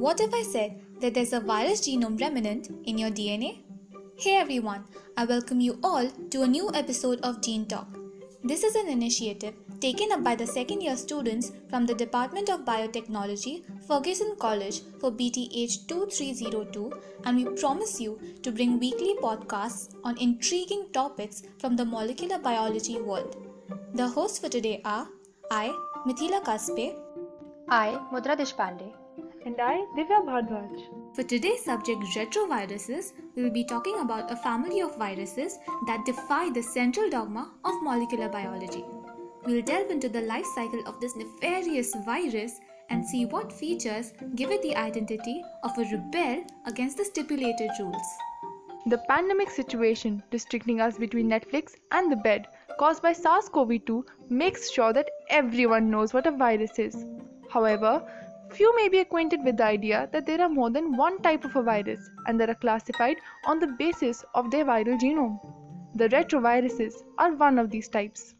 What if I said that there's a virus genome remnant in your DNA? Hey everyone, I welcome you all to a new episode of Gene Talk. This is an initiative taken up by the second year students from the Department of Biotechnology, Fergusson College for BTH 2302, and we promise you to bring weekly podcasts on intriguing topics from the molecular biology world. The hosts for today are I, Mithila Kaspe, I, Mudra Deshpande, and I, Divya Bhardwaj. For today's subject, retroviruses, we will be talking about a family of viruses that defy the central dogma of molecular biology. We'll delve into the life cycle of this nefarious virus and see what features give it the identity of a rebel against the stipulated rules. The pandemic situation restricting us between Netflix and the bed caused by SARS CoV 2 makes sure that everyone knows what a virus is. However, Few may be acquainted with the idea that there are more than one type of a virus and they are classified on the basis of their viral genome. The retroviruses are one of these types.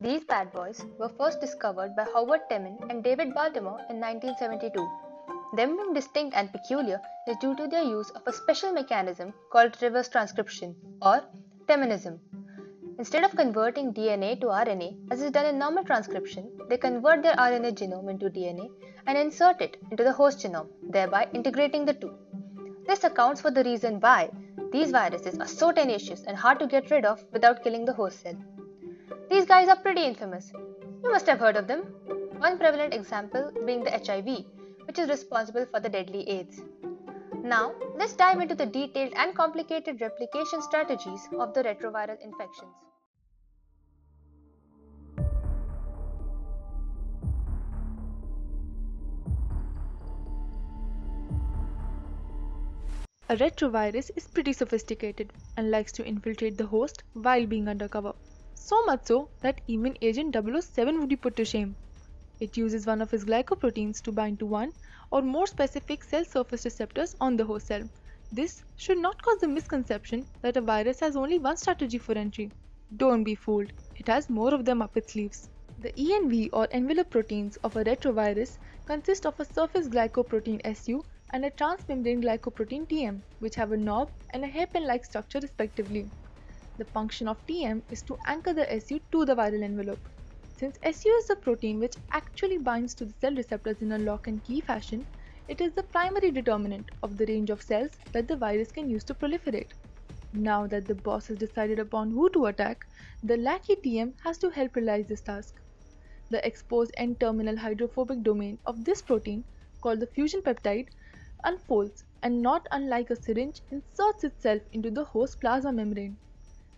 These bad boys were first discovered by Howard Temin and David Baltimore in 1972. Them being distinct and peculiar is due to their use of a special mechanism called reverse transcription or Teminism. Instead of converting DNA to RNA, as is done in normal transcription, they convert their RNA genome into DNA and insert it into the host genome, thereby integrating the two. This accounts for the reason why these viruses are so tenacious and hard to get rid of without killing the host cell. These guys are pretty infamous. You must have heard of them. One prevalent example being the HIV, which is responsible for the deadly AIDS. Now, let's dive into the detailed and complicated replication strategies of the retroviral infections. A retrovirus is pretty sophisticated and likes to infiltrate the host while being undercover. So much so that even Agent 007 would be put to shame. It uses one of its glycoproteins to bind to one or more specific cell surface receptors on the host cell. This should not cause the misconception that a virus has only one strategy for entry. Don't be fooled, it has more of them up its sleeves. The ENV or envelope proteins of a retrovirus consist of a surface glycoprotein SU and a transmembrane glycoprotein TM, which have a knob and a hairpin-like structure respectively. The function of TM is to anchor the SU to the viral envelope. Since SU is the protein which actually binds to the cell receptors in a lock and key fashion, it is the primary determinant of the range of cells that the virus can use to proliferate. Now that the boss has decided upon who to attack, the lackey TM has to help realize this task. The exposed N-terminal hydrophobic domain of this protein, called the fusion peptide, unfolds and not unlike a syringe inserts itself into the host plasma membrane.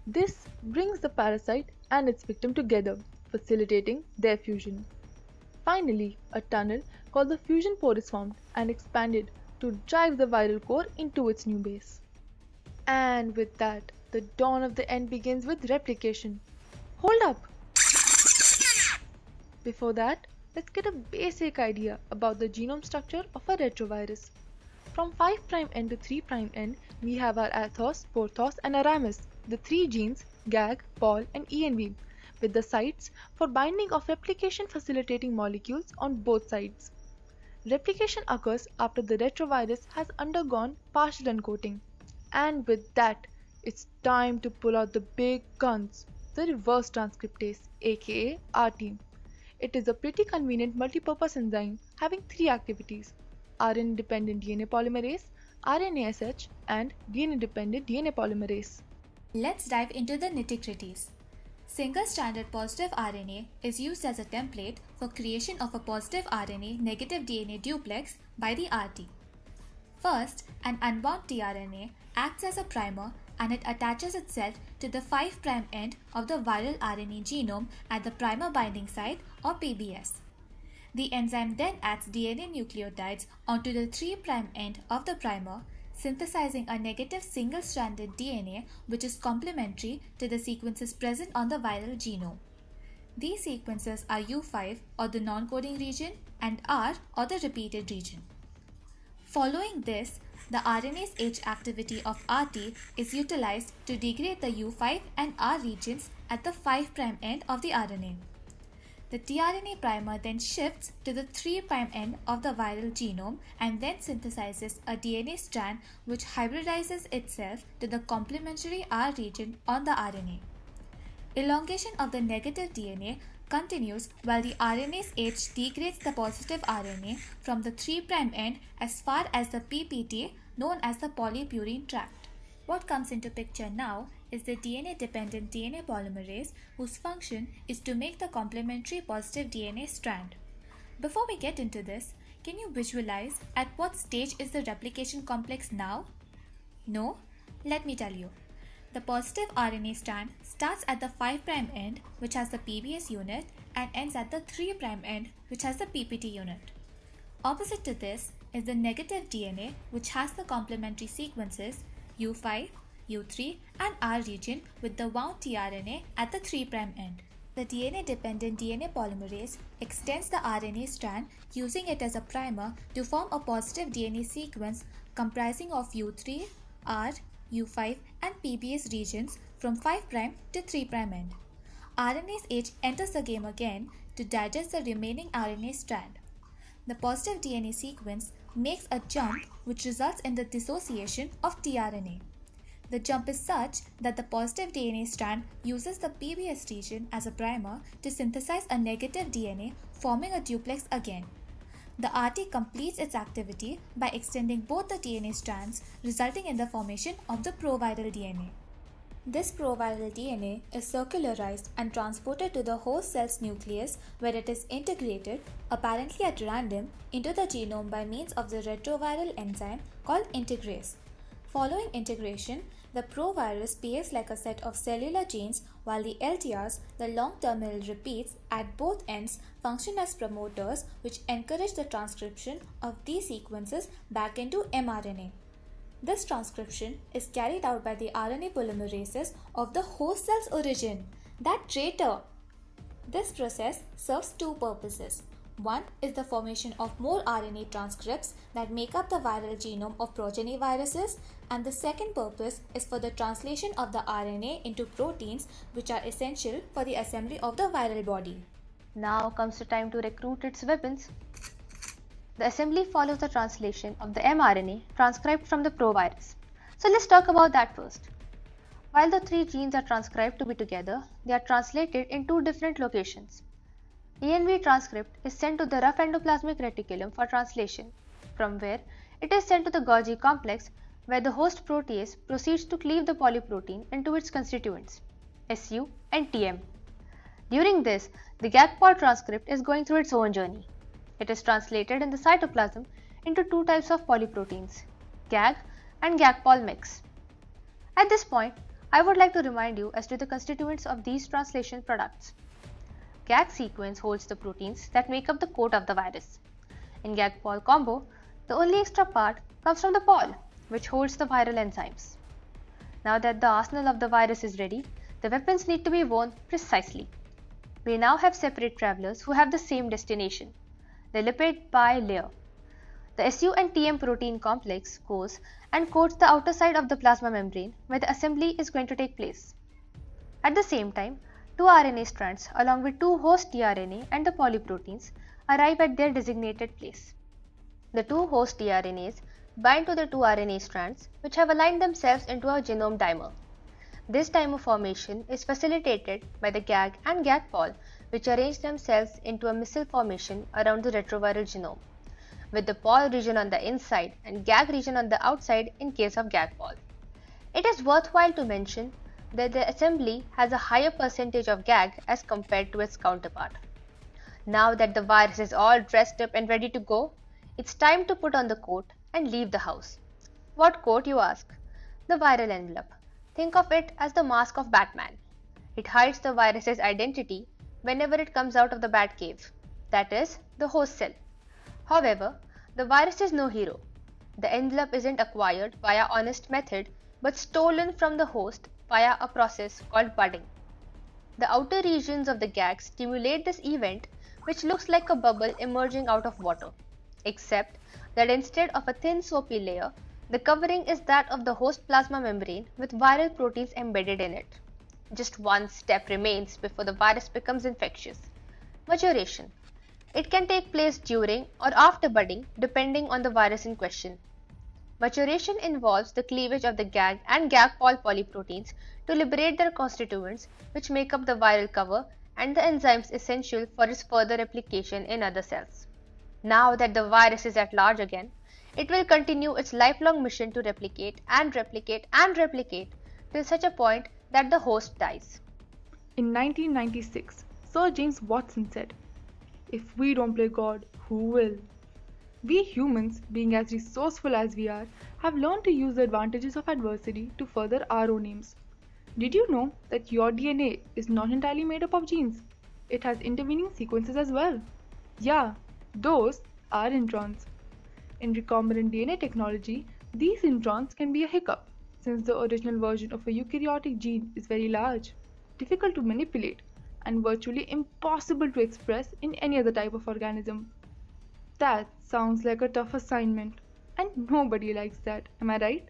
This brings the parasite and its victim together, facilitating their fusion. Finally, a tunnel called the fusion pore is formed and expanded to drive the viral core into its new base. And with that, the dawn of the end begins with replication. Hold up! Before that, let's get a basic idea about the genome structure of a retrovirus. From 5' end to 3' end, we have our Athos, Porthos and Aramis, the three genes GAG, POL and ENV, with the sites for binding of replication facilitating molecules on both sides. Replication occurs after the retrovirus has undergone partial uncoating. And with that, it's time to pull out the big guns, the reverse transcriptase aka RT. It is a pretty convenient multipurpose enzyme having three activities RNA-dependent DNA polymerase, RNase H, and DNA-dependent DNA polymerase. Let's dive into the nitty-gritties. Single-stranded positive RNA is used as a template for creation of a positive RNA negative DNA duplex by the RT. First, an unbound tRNA acts as a primer and it attaches itself to the 5' end of the viral RNA genome at the primer binding site or PBS. The enzyme then adds DNA nucleotides onto the 3' end of the primer, synthesizing a negative single-stranded DNA which is complementary to the sequences present on the viral genome. These sequences are U5 or the non-coding region and R or the repeated region. Following this, the RNase H activity of RT is utilized to degrade the U5 and R regions at the 5' end of the RNA. The tRNA primer then shifts to the 3' end of the viral genome and then synthesizes a DNA strand which hybridizes itself to the complementary R region on the RNA. Elongation of the negative DNA continues while the RNase H degrades the positive RNA from the 3' end as far as the PPT known as the polypurine tract. What comes into picture now is the DNA-dependent DNA polymerase whose function is to make the complementary positive DNA strand. Before we get into this, can you visualize at what stage is the replication complex now? No? Let me tell you. The positive RNA strand starts at the 5' end which has the PBS unit and ends at the 3' end which has the PPT unit. Opposite to this is the negative DNA which has the complementary sequences U5, U3 and R region with the wound tRNA at the 3' end. The DNA-dependent DNA polymerase extends the RNA strand using it as a primer to form a positive DNA sequence comprising of U3, R, U5 and PBS regions from 5' to 3' end. RNase H enters the game again to digest the remaining RNA strand. The positive DNA sequence makes a jump which results in the dissociation of tRNA. The jump is such that the positive DNA strand uses the PBS region as a primer to synthesize a negative DNA, forming a duplex again. The RT completes its activity by extending both the DNA strands, resulting in the formation of the proviral DNA. This proviral DNA is circularized and transported to the host cell's nucleus where it is integrated, apparently at random, into the genome by means of the retroviral enzyme called integrase. Following integration, the provirus behaves like a set of cellular genes while the LTRs, the long terminal repeats at both ends, function as promoters which encourage the transcription of these sequences back into mRNA. This transcription is carried out by the RNA polymerases of the host cell's origin, that traitor. This process serves two purposes. One is the formation of more RNA transcripts that make up the viral genome of progeny viruses and the second purpose is for the translation of the RNA into proteins which are essential for the assembly of the viral body. Now comes the time to recruit its weapons. The assembly follows the translation of the mRNA transcribed from the provirus. So let's talk about that first. While the three genes are transcribed to be together, they are translated in two different locations. ENV transcript is sent to the rough endoplasmic reticulum for translation, from where it is sent to the Golgi complex where the host protease proceeds to cleave the polyprotein into its constituents, SU and TM. During this, the GAG-POL transcript is going through its own journey. It is translated in the cytoplasm into two types of polyproteins, GAG and GAG-POL mix. At this point, I would like to remind you as to the constituents of these translation products. GAG sequence holds the proteins that make up the coat of the virus. In GAG-POL combo, the only extra part comes from the POL, which holds the viral enzymes. Now that the arsenal of the virus is ready, the weapons need to be worn precisely. We now have separate travelers who have the same destination, the lipid bilayer. The SU and TM protein complex goes and coats the outer side of the plasma membrane where the assembly is going to take place. At the same time, Two RNA strands along with two host tRNA and the polyproteins arrive at their designated place. The two host tRNAs bind to the two RNA strands which have aligned themselves into a genome dimer. This dimer formation is facilitated by the GAG and GAG-POL which arrange themselves into a missile formation around the retroviral genome, with the POL region on the inside and GAG region on the outside in case of GAG-POL. It is worthwhile to mention that the assembly has a higher percentage of GAG as compared to its counterpart. Now that the virus is all dressed up and ready to go, it's time to put on the coat and leave the house. What coat, you ask? The viral envelope. Think of it as the mask of Batman. It hides the virus's identity whenever it comes out of the bat cave, that is, the host cell. However, the virus is no hero. The envelope isn't acquired via honest method but stolen from the host via a process called budding. The outer regions of the gag stimulate this event which looks like a bubble emerging out of water, except that instead of a thin soapy layer, the covering is that of the host plasma membrane with viral proteins embedded in it. Just one step remains before the virus becomes infectious. Maturation. It can take place during or after budding depending on the virus in question. Maturation involves the cleavage of the GAG and GAG-POL polyproteins to liberate their constituents which make up the viral cover and the enzymes essential for its further replication in other cells. Now that the virus is at large again, it will continue its lifelong mission to replicate and replicate and replicate till such a point that the host dies. In 1996, Sir James Watson said, If we don't play God, who will? We humans, being as resourceful as we are, have learned to use the advantages of adversity to further our own aims. Did you know that your DNA is not entirely made up of genes? It has intervening sequences as well. Yeah, those are introns. In recombinant DNA technology, these introns can be a hiccup since the original version of a eukaryotic gene is very large, difficult to manipulate, and virtually impossible to express in any other type of organism. That sounds like a tough assignment, and nobody likes that, am I right?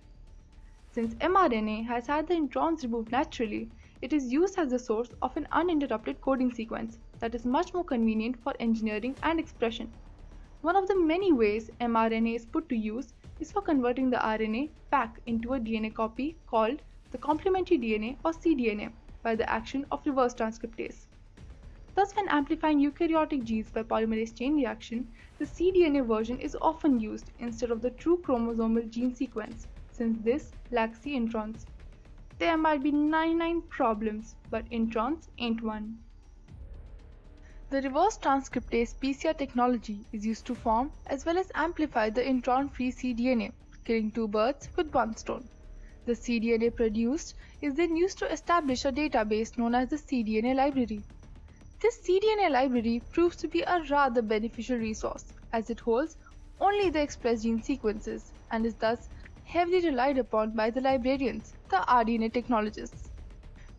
Since mRNA has had the introns removed naturally, it is used as the source of an uninterrupted coding sequence that is much more convenient for engineering and expression. One of the many ways mRNA is put to use is for converting the RNA back into a DNA copy called the complementary DNA or cDNA by the action of reverse transcriptase. Thus, when amplifying eukaryotic genes by polymerase chain reaction, the cDNA version is often used instead of the true chromosomal gene sequence, since this lacks the introns. There might be 99 problems, but introns ain't one. The reverse transcriptase PCR technology is used to form as well as amplify the intron-free cDNA, killing two birds with one stone. The cDNA produced is then used to establish a database known as the cDNA library. This cDNA library proves to be a rather beneficial resource as it holds only the expressed gene sequences and is thus heavily relied upon by the librarians, the rDNA technologists.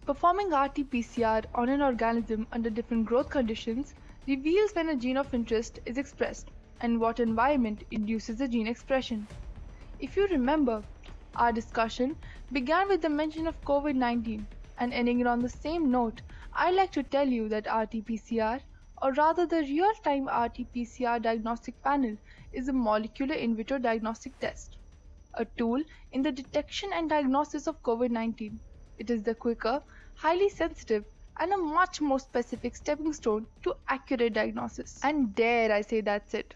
Performing RT-PCR on an organism under different growth conditions reveals when a gene of interest is expressed and what environment induces the gene expression. If you remember, our discussion began with the mention of COVID-19 and ending it on the same note I'd like to tell you that RT-PCR, or rather the real-time RT-PCR diagnostic panel, is a molecular in vitro diagnostic test, a tool in the detection and diagnosis of COVID-19. It is the quicker, highly sensitive, and a much more specific stepping stone to accurate diagnosis. And dare I say that's it.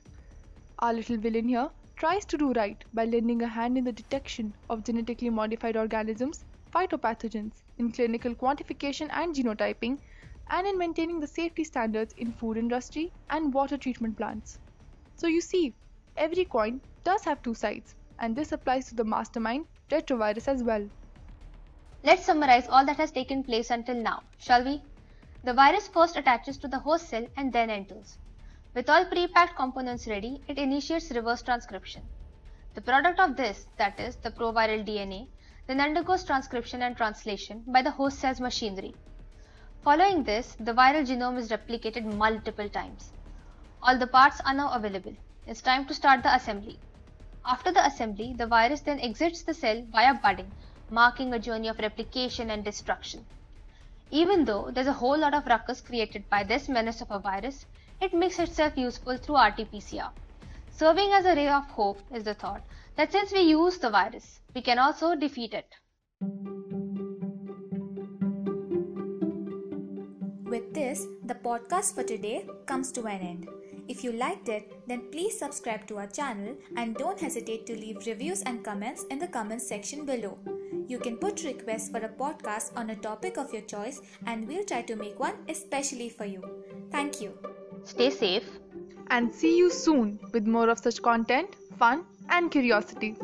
Our little villain here tries to do right by lending a hand in the detection of genetically modified organisms phytopathogens in clinical quantification and genotyping, and in maintaining the safety standards in food industry and water treatment plants. So you see, every coin does have two sides, and this applies to the mastermind retrovirus as well. Let's summarize all that has taken place until now, shall we? The virus first attaches to the host cell and then enters. With all pre-packed components ready, it initiates reverse transcription. The product of this, that is, the proviral DNA, then undergoes transcription and translation by the host cell's machinery. Following this, the viral genome is replicated multiple times. All the parts are now available. It's time to start the assembly. After the assembly, the virus then exits the cell via budding, marking a journey of replication and destruction. Even though there's a whole lot of ruckus created by this menace of a virus, it makes itself useful through RT-PCR. Serving as a ray of hope is the thought that since we use the virus, we can also defeat it. With this, the podcast for today comes to an end. If you liked it, then please subscribe to our channel and don't hesitate to leave reviews and comments in the comments section below. You can put requests for a podcast on a topic of your choice and we'll try to make one especially for you. Thank you. Stay safe And see you soon with more of such content, fun, and curiosity.